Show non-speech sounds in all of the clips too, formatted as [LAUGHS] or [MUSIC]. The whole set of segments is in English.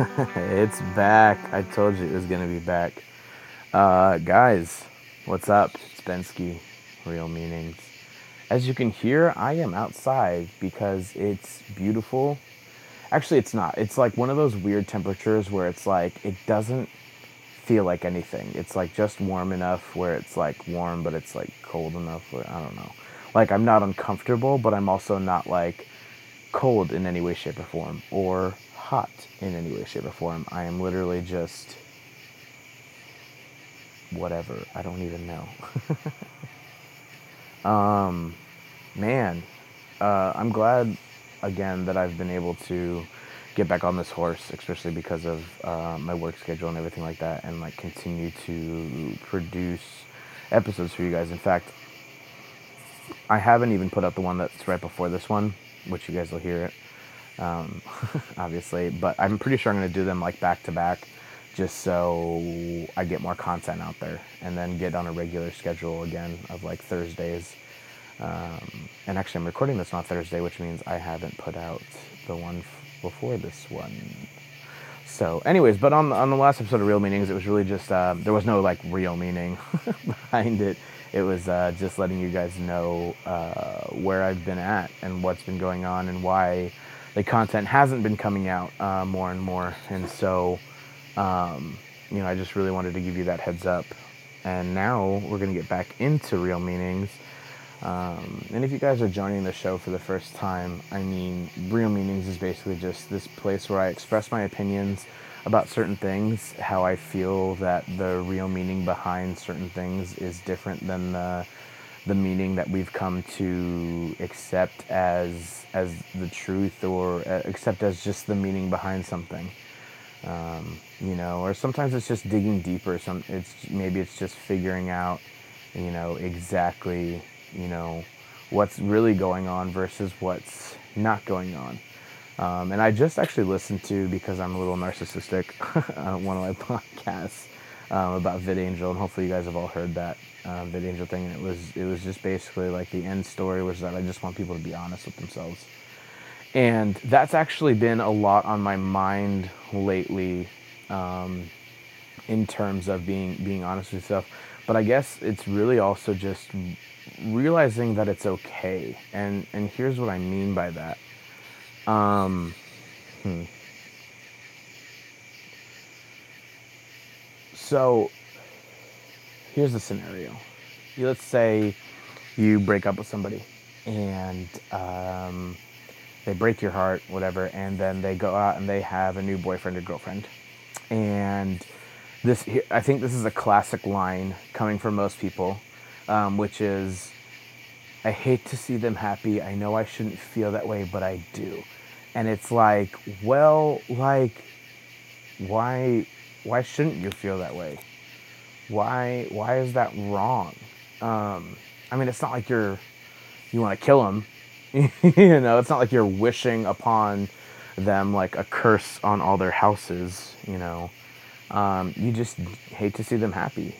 [LAUGHS] it's back. I told you it was gonna be back. Uh, guys, what's up? It's Benski, Real Meanings. As you can hear, I am outside because it's beautiful. Actually, it's not. It's like one of those weird temperatures where it's like it doesn't feel like anything. It's like just warm enough where it's like warm, but it's like cold enough where I don't know. Like I'm not uncomfortable, but I'm also not like cold in any way, shape, or form, or hot in any way, shape, or form. I am literally just whatever. I don't even know. [LAUGHS] um, man, uh, I'm glad again that I've been able to get back on this horse, especially because of uh, my work schedule and everything like that, and like continue to produce episodes for you guys. In fact, I haven't even put out the one that's right before this one, which you guys will hear it, um, [LAUGHS] obviously. But I'm pretty sure I'm going to do them like back to back, just so I get more content out there, and then get on a regular schedule again of like Thursdays. Um, and actually, I'm recording this on Thursday, which means I haven't put out the one f- before this one. So, anyways, but on on the last episode of Real Meanings, it was really just uh, there was no like real meaning [LAUGHS] behind it. It was uh, just letting you guys know uh, where I've been at and what's been going on and why the content hasn't been coming out uh, more and more. And so, um, you know, I just really wanted to give you that heads up. And now we're gonna get back into Real Meanings. Um, and if you guys are joining the show for the first time, I mean, Real Meanings is basically just this place where I express my opinions about certain things, how I feel that the real meaning behind certain things is different than the the meaning that we've come to accept as as the truth or uh, accept as just the meaning behind something. Um, you know, or sometimes it's just digging deeper. Some it's maybe it's just figuring out, you know, exactly you know, what's really going on versus what's not going on. Um, and I just actually listened to, because I'm a little narcissistic, [LAUGHS] uh, one of my [LAUGHS] podcasts um, about VidAngel, and hopefully you guys have all heard that uh, VidAngel thing. And it was it was just basically like the end story was that I just want people to be honest with themselves, and that's actually been a lot on my mind lately, um, in terms of being being honest with yourself. But I guess it's really also just realizing that it's okay. And and here's what I mean by that. Um, hmm. So here's the scenario. Let's say you break up with somebody and um, they break your heart, whatever, and then they go out and they have a new boyfriend or girlfriend. And this, I think this is a classic line coming from most people um, which is I hate to see them happy. I know I shouldn't feel that way, but I do. And it's like, well, like why why shouldn't you feel that way? Why why is that wrong? Um, I mean, it's not like you're you want to kill them. [LAUGHS] you know, it's not like you're wishing upon them like a curse on all their houses, you know. Um, you just hate to see them happy.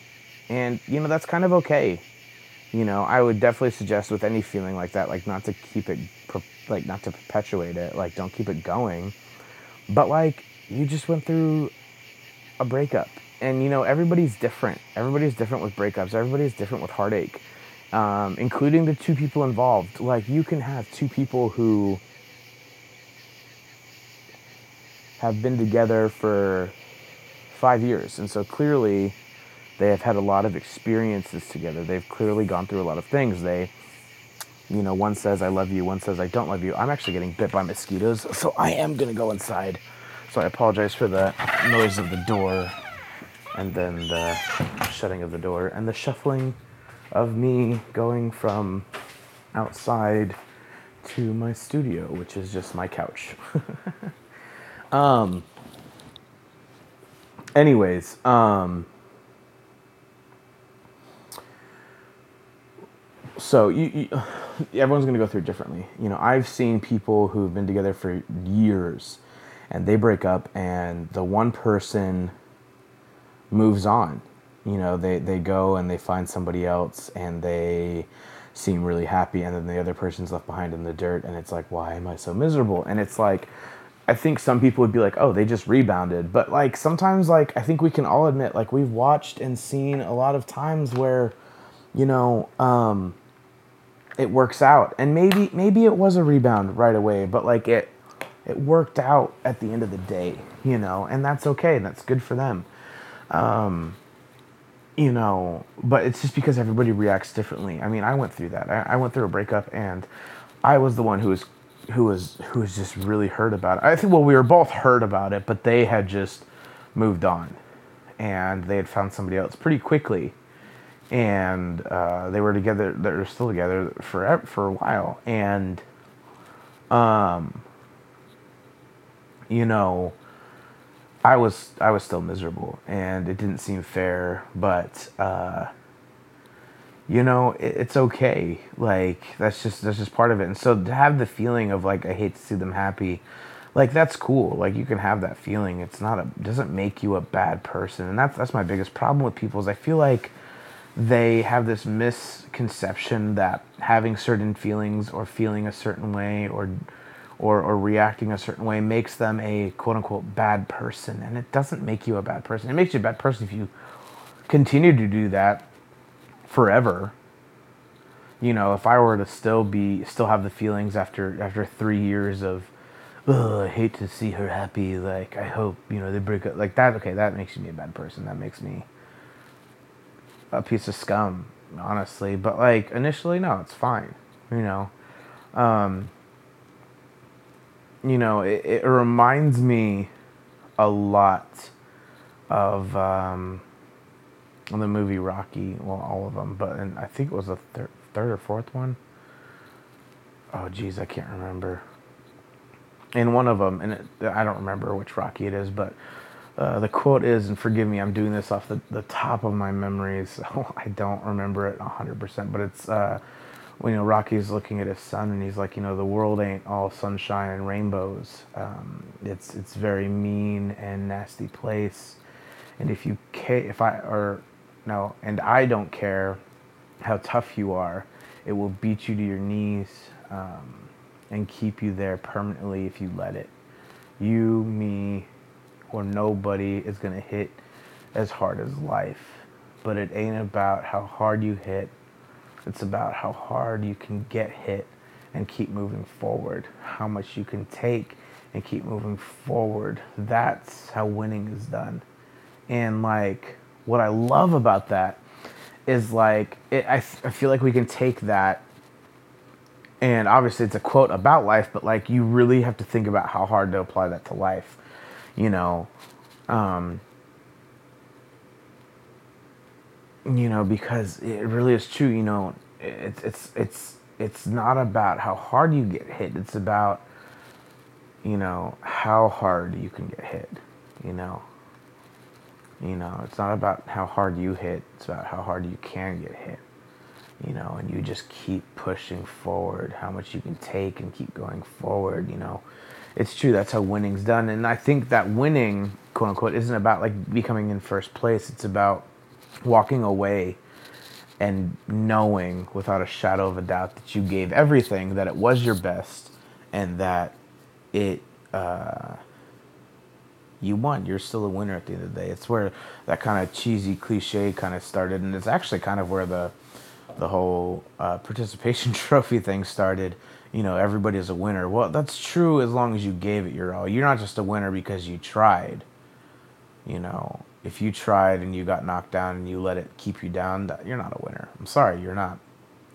And you know, that's kind of okay you know, I would definitely suggest with any feeling like that, like not to keep it, like not to perpetuate it, like don't keep it going. But like you just went through a breakup, and you know everybody's different. Everybody's different with breakups. Everybody's different with heartache, um, including the two people involved. Like you can have two people who have been together for five years, and so clearly they have had a lot of experiences together. They've clearly gone through a lot of things. They, you know, one says I love you, one says I don't love you. I'm actually getting bit by mosquitoes, so I am gonna go inside. So I apologize for the noise of the door and then the shutting of the door and the shuffling of me going from outside to my studio, which is just my couch. [LAUGHS] um anyways, um so you, you [SIGHS] everyone's going to go through differently. You know, I've seen people who've been together for years and they break up and the one person moves on. You know, they, they go and they find somebody else and they seem really happy and then the other person's left behind in the dirt and it's like, why am I so miserable? And it's like, I think some people would be like, "Oh, they just rebounded." But like sometimes like I think we can all admit like we've watched and seen a lot of times where you know, um it works out. And maybe maybe it was a rebound right away, but like it it worked out at the end of the day, you know, and that's okay. That's good for them. Um you know, but it's just because everybody reacts differently. I mean, I went through that. I, I went through a breakup and I was the one who was who was who was just really hurt about it. I think well we were both hurt about it, but they had just moved on and they had found somebody else pretty quickly and uh, they were together. They were still together for for a while, and um, you know, I was I was still miserable, and it didn't seem fair, but. Uh, you know, it, it's okay. Like that's just that's just part of it. And so to have the feeling of like I hate to see them happy, like that's cool. Like you can have that feeling. It's not a doesn't make you a bad person. And that's that's my biggest problem with people is I feel like they have this misconception that having certain feelings or feeling a certain way or or, or reacting a certain way makes them a quote unquote bad person. And it doesn't make you a bad person. It makes you a bad person if you continue to do that forever. You know if i were to still be still have the feelings after after three years of oh i hate to see her happy. Like i hope you know they break up like that okay that makes me a bad person. That makes me a piece of scum, honestly. But like initially, no, it's fine. You know, um, you know, it, it reminds me a lot of um, the movie Rocky. Well, all of them, but and I think it was the thir- third or fourth one. Oh, geez, I can't remember. In one of them, and it, I don't remember which Rocky it is, but uh, the quote is, and forgive me, I'm doing this off the, the top of my memories, [LAUGHS] so I don't remember it 100%, but it's uh, you know Rocky's looking at his son and he's like, you know, the world ain't all sunshine and rainbows. Um, it's it's very mean and nasty place, and if you care, if I or no, and I don't care how tough you are, it will beat you to your knees um, and keep you there permanently if you let it. You, me, or nobody is to hit as hard as life. But it ain't about how hard you hit, it's about how hard you can get hit and keep moving forward, how much you can take and keep moving forward. That's how winning is done. And like, what I love about that is like, it, I, I feel like we can take that and obviously it's a quote about life, but like you really have to think about how hard to apply that to life you know, um, you know, because it really is true. You know, it's it's it's it's not about how hard you get hit. It's about you know how hard you can get hit. You know. You know, it's not about how hard you hit. It's about how hard you can get hit. You know, and you just keep pushing forward. How much you can take and keep going forward. You know it's true. That's how winning's done. And I think that winning, quote unquote, isn't about like becoming in first place. It's about walking away and knowing without a shadow of a doubt that you gave everything, that it was your best, and that it, uh, you won. You're still a winner at the end of the day. It's where that kind of cheesy cliche kind of started, and it's actually kind of where the the whole uh, participation [LAUGHS] trophy thing started you know, everybody is a winner. Well, that's true as long as you gave it your all. You're not just a winner because you tried. You know, if you tried and you got knocked down and you let it keep you down, you're not a winner. I'm sorry, you're not.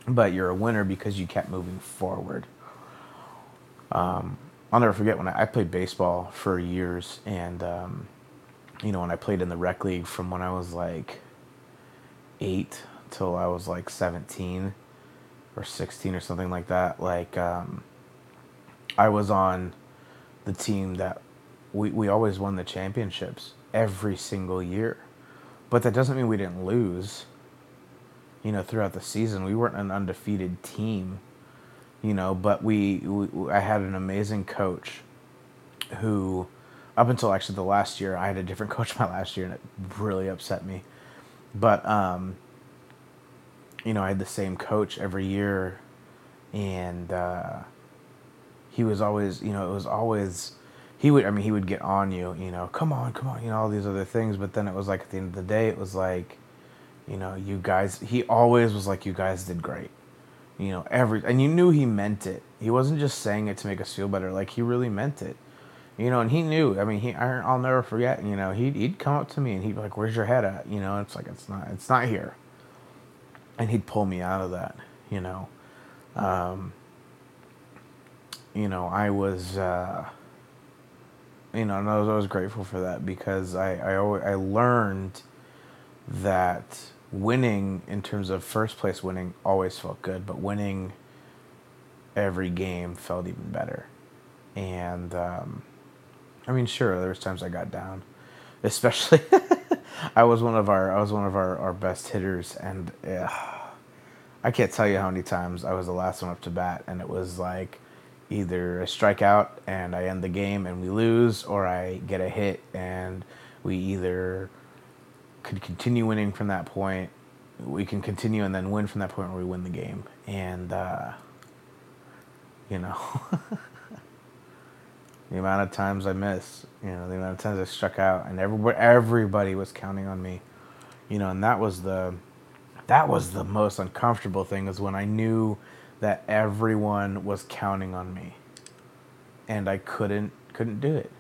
But you're a winner because you kept moving forward. Um, I'll never forget when I, I, played baseball for years, and um, you know, when I played in the rec league from when I was like eight till I was like 17 or 16 or something like that. Like, um, I was on the team that we, we always won the championships every single year. But that doesn't mean we didn't lose. You know, throughout the season, we weren't an undefeated team. You know, but we, we I had an amazing coach who, up until actually the last year, I had a different [LAUGHS] coach my last year, and it really upset me. But um, you know, I had the same coach every year, and uh, he was always, you know, it was always, he would I mean he would get on you, you know, come on, come on, you know, all these other things, but then it was like at the end of the day it was like, you know, you guys he always was like you guys did great. You know, every and you knew he meant it. He wasn't just saying it to make us feel better, like he really meant it. You know, and he knew. I mean, he I'll never forget, you know, he'd he'd come up to me and he'd be like, "Where's your head at?" You know, it's like it's not it's not here. And he'd pull me out of that, you know. Um, you know, I was uh, you know, and I was always grateful for that because I I, always, I learned that winning in terms of first place winning always felt good, but winning every game felt even better. And um, I mean, sure, there was times I got down, especially [LAUGHS] I was one of our I was one of our, our best hitters, and I can't tell you how many times I was the last one up to bat, and it was like either a strikeout and I end the game and we lose, or I get a hit and we either could continue winning from that point. We can continue and then win from that point where we win the game. And, uh, you know, [LAUGHS] the amount of times I miss, you know, the amount of times I struck out, and everybody, everybody was counting on me, you know, and that was the, that was the most uncomfortable thing is when I knew that everyone was counting on me and I couldn't couldn't do it.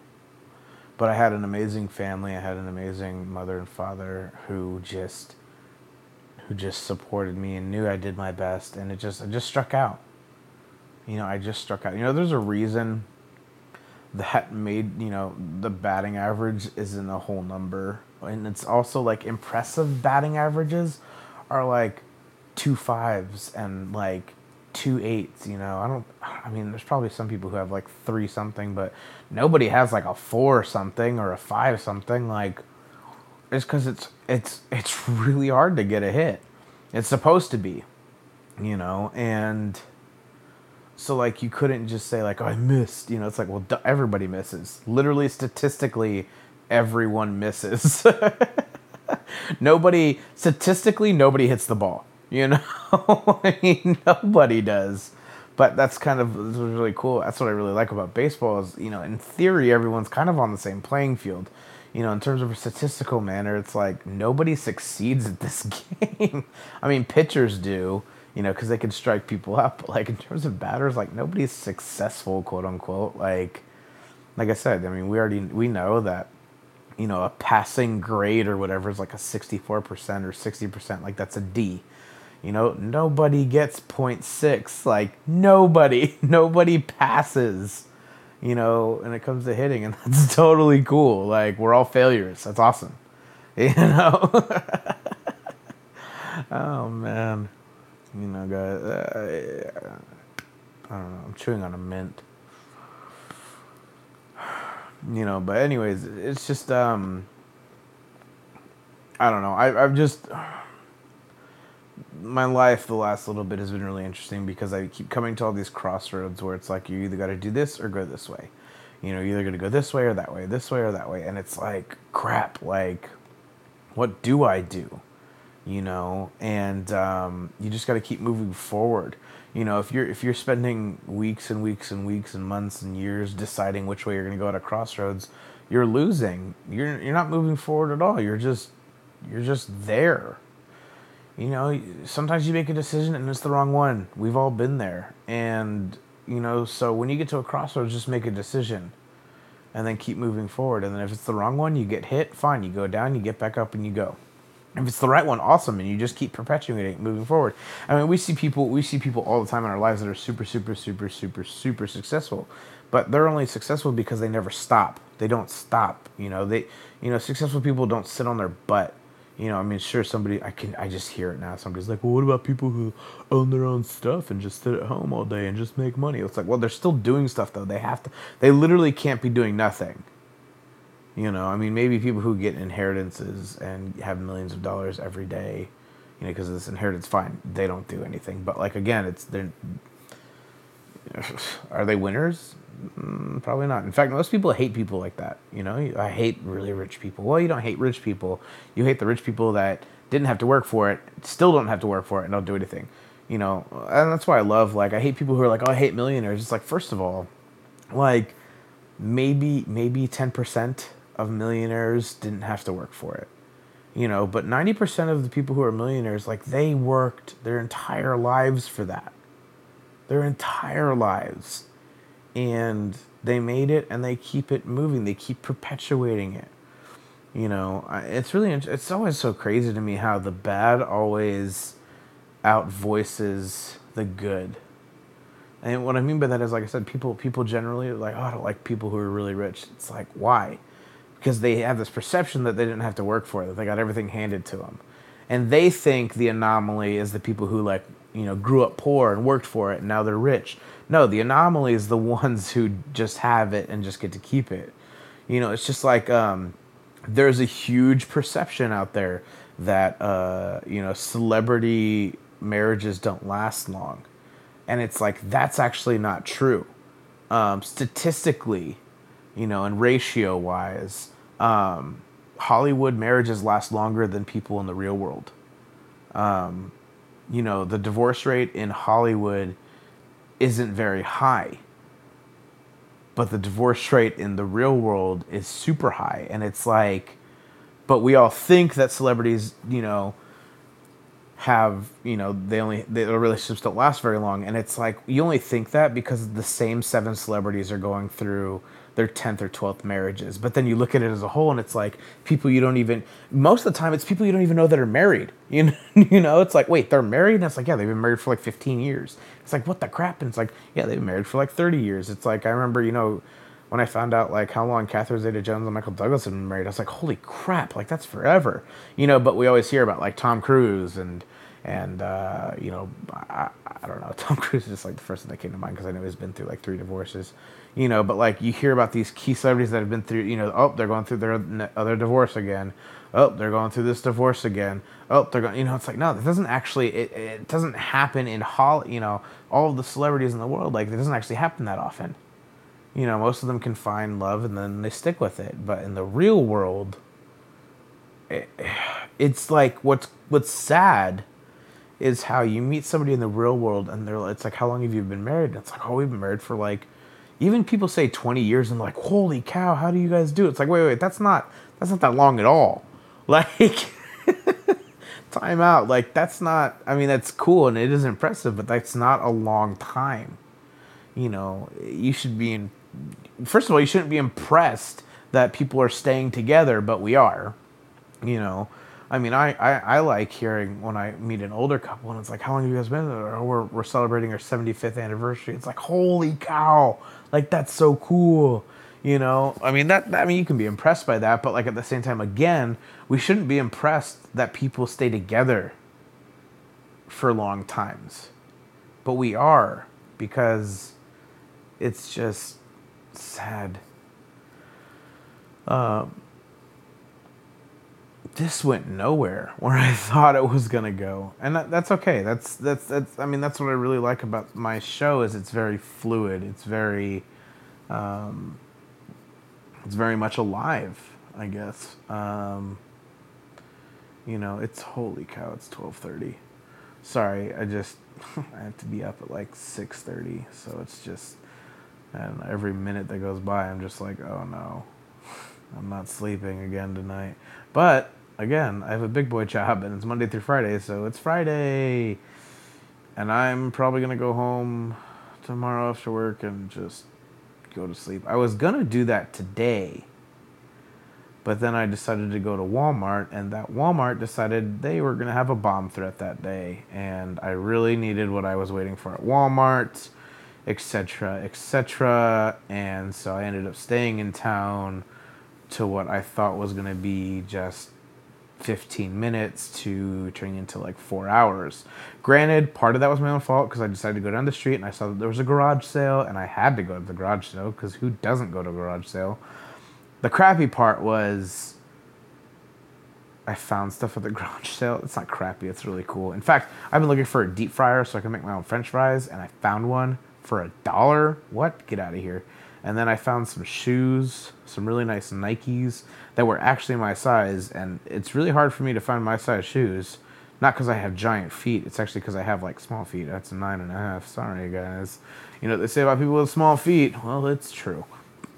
But I had an amazing family. I had an amazing mother and father who just who just supported me and knew I did my best and it just I just struck out. You know, I just struck out. You know, there's a reason that made, you know, the batting average isn't a whole number. And it's also like impressive batting averages are like two fives and like two eights. You know, I don't. I mean, there's probably some people who have like three something, but nobody has like a four something or a five something. Like, it's because it's it's it's really hard to get a hit. It's supposed to be, you know, and so like you couldn't just say like oh, I missed. You know, it's like well everybody misses. Literally statistically, everyone misses. [LAUGHS] nobody statistically nobody hits the ball you know, [LAUGHS] I mean, nobody does. But that's kind of really cool. That's what I really like about baseball is, you know, in theory, everyone's kind of on the same playing field. You know, in terms of a statistical manner, it's like nobody succeeds at this [LAUGHS] game. I mean, pitchers do, you know, because they can strike people [LAUGHS] up. But like in terms of batters, like nobody's successful, quote unquote. Like, like I said, I mean, we already we know that you know a passing grade or whatever is like a 64% or 60% like that's a d you know, nobody gets 0.6. Like, nobody, [LAUGHS] nobody passes, you know, when it comes to hitting. And [LAUGHS] that's totally cool. Like, we're all failures. That's awesome. [LAUGHS] You know? oh, man. You know, guys, uh, I don't know. I'm chewing on a mint. [SIGHS] You know, but anyways, it's just, um, I don't know. I, I've just my life the last little bit has been really interesting because I keep coming to all these crossroads where it's like you either got to do this or go this way. You know, you're either going to go this way or that way, this way or that way. And it's like, crap, like, what do I do? You know, and um, you just got to keep moving forward. You know, if you're if you're spending weeks and weeks and weeks and months and years deciding which way you're going to go at a crossroads, you're losing. You're you're not moving forward at all. You're just you're just there you know, sometimes you make a decision and it's the wrong one. We've all been there. And, you know, so when you get to a crossroads, just make a decision and then keep moving forward. And then if it's the wrong one, you get hit, fine. You go down, you get back up, and you go. If it's the right one, awesome, and you just keep perpetuating, moving forward. I mean, we see people, we see people all the time in our lives that are super, super, super, super, super successful, but they're only successful because they never stop. They don't stop. You know, they, you know, successful people don't sit on their butt you know, I mean, sure, somebody, I can, I just hear it now. Somebody's like, well, what about people who own their own stuff and just sit at home all day and just make money? It's like, well, they're still doing stuff though. They have to, they literally can't be doing nothing. You know, I mean, maybe people who get inheritances and have millions of dollars every day, you know, because of this inheritance, fine, they don't do anything. But like, again, it's, they're, [SIGHS] are they winners? Mm, probably not. In fact, most people hate people like that. You know, I hate really rich people. Well, you don't hate rich people. You hate the rich people that didn't have to work for it, still don't have to work for it, and don't do anything. You know, and that's why I love like I hate people who are like, oh, I hate millionaires. It's like, first of all, like maybe maybe 10% of millionaires didn't have to work for it you know but 90% of the people who are millionaires like they worked their entire lives for that their entire lives and they made it and they keep it moving they keep perpetuating it you know it's really it's always so crazy to me how the bad always out voices the good and what I mean by that is, like I said, people people generally like, oh, I don't like people who are really rich. It's like why? Because they have this perception that they didn't have to work for it, that they got everything handed to them, and they think the anomaly is the people who like you know grew up poor and worked for it and now they're rich. No, the anomaly is the [LAUGHS] ones who just have it and just get to keep it. You know, it's just like um, there's a huge perception out there that uh, you know celebrity marriages don't last long. And it's like that's actually not true. Um, statistically you know and ratio wise um, hollywood marriages last longer than people in the real world. Um, you know the divorce rate in hollywood isn't very high but the divorce rate in the real world is super high. And it's like but we all think that celebrities you know have you know they only their relationships don't last very long. And it's like you only think that because the same seven celebrities are going through their 10th or 12th marriages. But then you look at it as a whole and it's like people you don't even most of the time it's people you don't even know that are married. [LAUGHS] You know, you know it's like wait they're married? And it's like yeah they've been married for like 15 years. It's like what the crap? And it's like yeah they've been married for like 30 years. It's like i remember you know when I found out like how long Catherine Zeta Jones and Michael Douglas had been married, I was like, holy crap, like that's forever, you know. But we always hear about like Tom Cruise and and uh, you know, I, I don't know. [LAUGHS] Tom Cruise is just like the first thing that came to mind because I know he's been through like three divorces, you know. But like you hear about these key celebrities that have been through, you know, oh they're going through their other divorce again, oh they're going through this divorce again, oh they're going, you know, it's like no, that doesn't actually, it, it doesn't happen in Hall, you know, all the celebrities in the world, like it doesn't actually happen that often you know, most of them can find love and then they stick with it. But in the real world, it, [SIGHS] it's like what's what's sad is how you meet somebody in the real world and they're it's like how long have you been married? And it's like oh we've been married for like even people say 20 years and like holy cow how do you guys do it? It's like wait wait that's not that's not that long at all. [LAUGHS] Like [LAUGHS] time out like that's not I mean that's cool and it is impressive but that's not a long time. You know, you should be in first of all, you shouldn't be impressed that people are staying together, but we are. You know, I mean, I, I, I like hearing when I meet an older couple and it's like, how long have you guys been there? we're, we're celebrating our 75th anniversary. It's like, holy cow. Like, that's so cool. You know, I mean, that, I mean, you can be impressed by that, but like at the same time, again, we shouldn't be impressed that people stay together for long times. But we are because it's just sad. Um, this went nowhere [LAUGHS] where I thought it was gonna go, and that, that's okay. That's that's that's. I mean, that's what I really like about my show is it's very fluid. It's very, um, it's very much alive. I guess. Um, you know, it's holy cow. It's twelve thirty. Sorry, I just [LAUGHS] I have to be up at like six thirty, so it's just and every minute that goes by, I'm just like, oh no, [LAUGHS] I'm not sleeping again tonight. But again, I have a big boy job and it's Monday through Friday, so it's Friday. And I'm probably going to go home tomorrow after work and just go to sleep. I was going to do that today. But then I decided to go to Walmart, and that Walmart decided they were going to have a bomb threat that day. And I really needed what I was waiting for at Walmart etc., etc. And so I ended up staying in town to what I thought was going to be just 15 minutes to turning into like four hours. Granted, part of that was my own fault because I decided to go down the street and I saw that there was a garage sale and I had to go to the garage sale because who doesn't go to a garage sale? The crappy part was I found stuff at the [LAUGHS] garage sale. It's not crappy, it's really cool. In fact, I've been looking for a deep fryer so I can make my own french fries and I found one for a dollar. What? Get out of here. And then I found some shoes, some really nice Nikes that were actually my size. And it's really hard for me to find my size shoes. Not because I have giant feet. It's actually because I have like small feet. That's a nine and a half. Sorry, guys. You know they say about people with small feet. Well, it's true. [LAUGHS]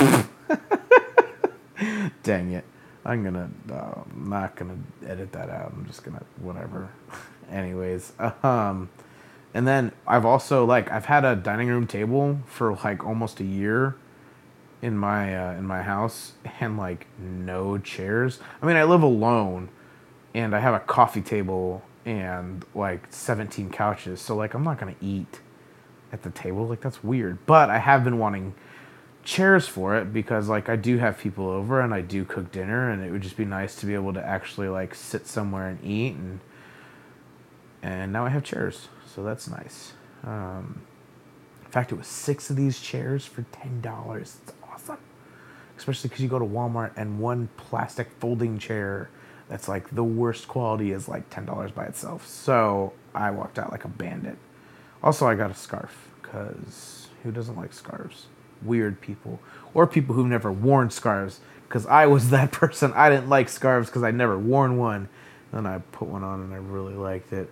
Dang it. I'm gonna, uh, I'm not gonna edit that out. I'm just gonna, whatever. [LAUGHS] Anyways, um, and then I've also, like, I've had a dining room table for like almost a year in my, uh, in my house and like no chairs. I mean, I live alone and I have a coffee table and like 17 couches. So, like, I'm not gonna eat at the table. Like, that's weird. But I have been wanting, chairs for it because like I do have people over and I do cook dinner and it would just be nice to be able to actually like sit somewhere and eat and and now I have chairs so that's nice. Um, in fact, it was six of these chairs for ten dollars. It's especially because you go to Walmart and one plastic folding chair that's like the worst quality is like ten dollars by itself. So I walked out like a bandit. Also, I got a scarf because who doesn't like scarves? weird people or people who've never worn scarves because I was [LAUGHS] that person. I didn't like scarves because I'd never worn one. Then I put one on and I really liked it.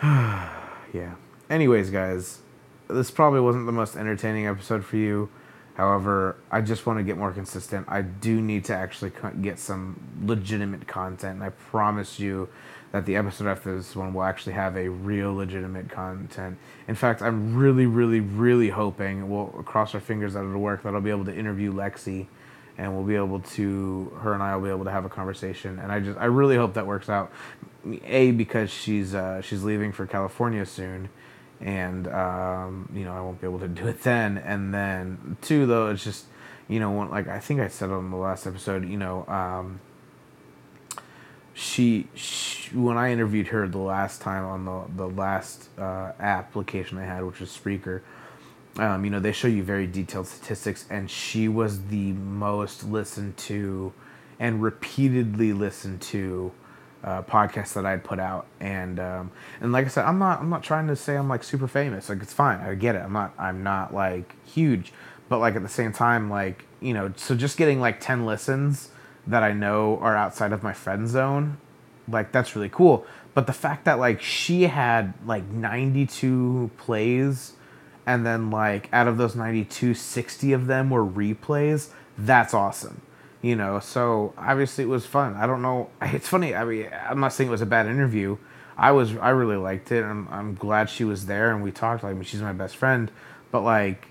[SIGHS] yeah. Anyways, guys, this probably wasn't the most entertaining episode for you. However, I just want to get more consistent. I do need to actually get some legitimate content. And I promise you that the episode after this one will actually have a real legitimate content. In fact, I'm really, really, really hoping we'll cross our fingers that it'll work. That I'll be able to interview Lexi, and we'll be able to her and I will be able to have a conversation. And I just I really hope that works out. A because she's uh, she's leaving for California soon, and um, you know I won't be able to [LAUGHS] do it then. And then two though it's just you know like I think I said on the last episode you know. Um, she, she, when I interviewed her the last time on the the last uh, application I had, which was Spreaker, um, you know they show you very detailed statistics, and she was the most listened to and repeatedly listened to uh, podcast that I'd put out, and um, and like I said, I'm not I'm not trying to say I'm like super famous. Like it's fine, I get it. I'm not I'm not like huge, but like at the same time, like you know, so just getting like ten listens that I know are outside of my friend zone, like that's really cool. But the fact that like she had like 92 plays and then like out of those 92 60 of them were replays, that's awesome. You know, so obviously it was fun. I don't know, [LAUGHS] it's funny. I mean, I'm not saying it was a bad interview. I was I really liked it. I'm I'm glad she was there and we talked like I mean, she's my best friend, but like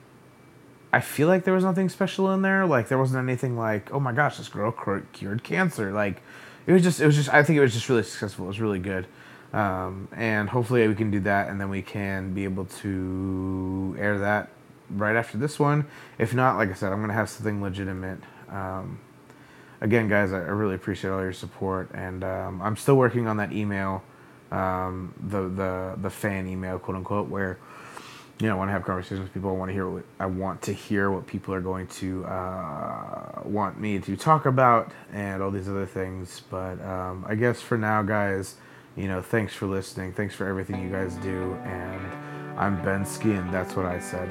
I feel like there was nothing special in there. Like there wasn't anything like, oh my gosh, this girl cured cancer. Like it was just, it was just. I think it was just really successful. It was really good, um, and hopefully we can do that, and then we can be able to air that right after this one. If not, like I said, I'm gonna have something legitimate. Um, again, guys, I, really appreciate all your support, and um, I'm still working on that email, um, the the the fan email, quote unquote, where you know, I want to have conversations with people. I want to hear what I want to hear what people are going to uh, want me to talk about and all these other things. But um, I guess for now, guys, you know, thanks for listening. Thanks for everything you guys do. And I'm Benski, and that's what I said.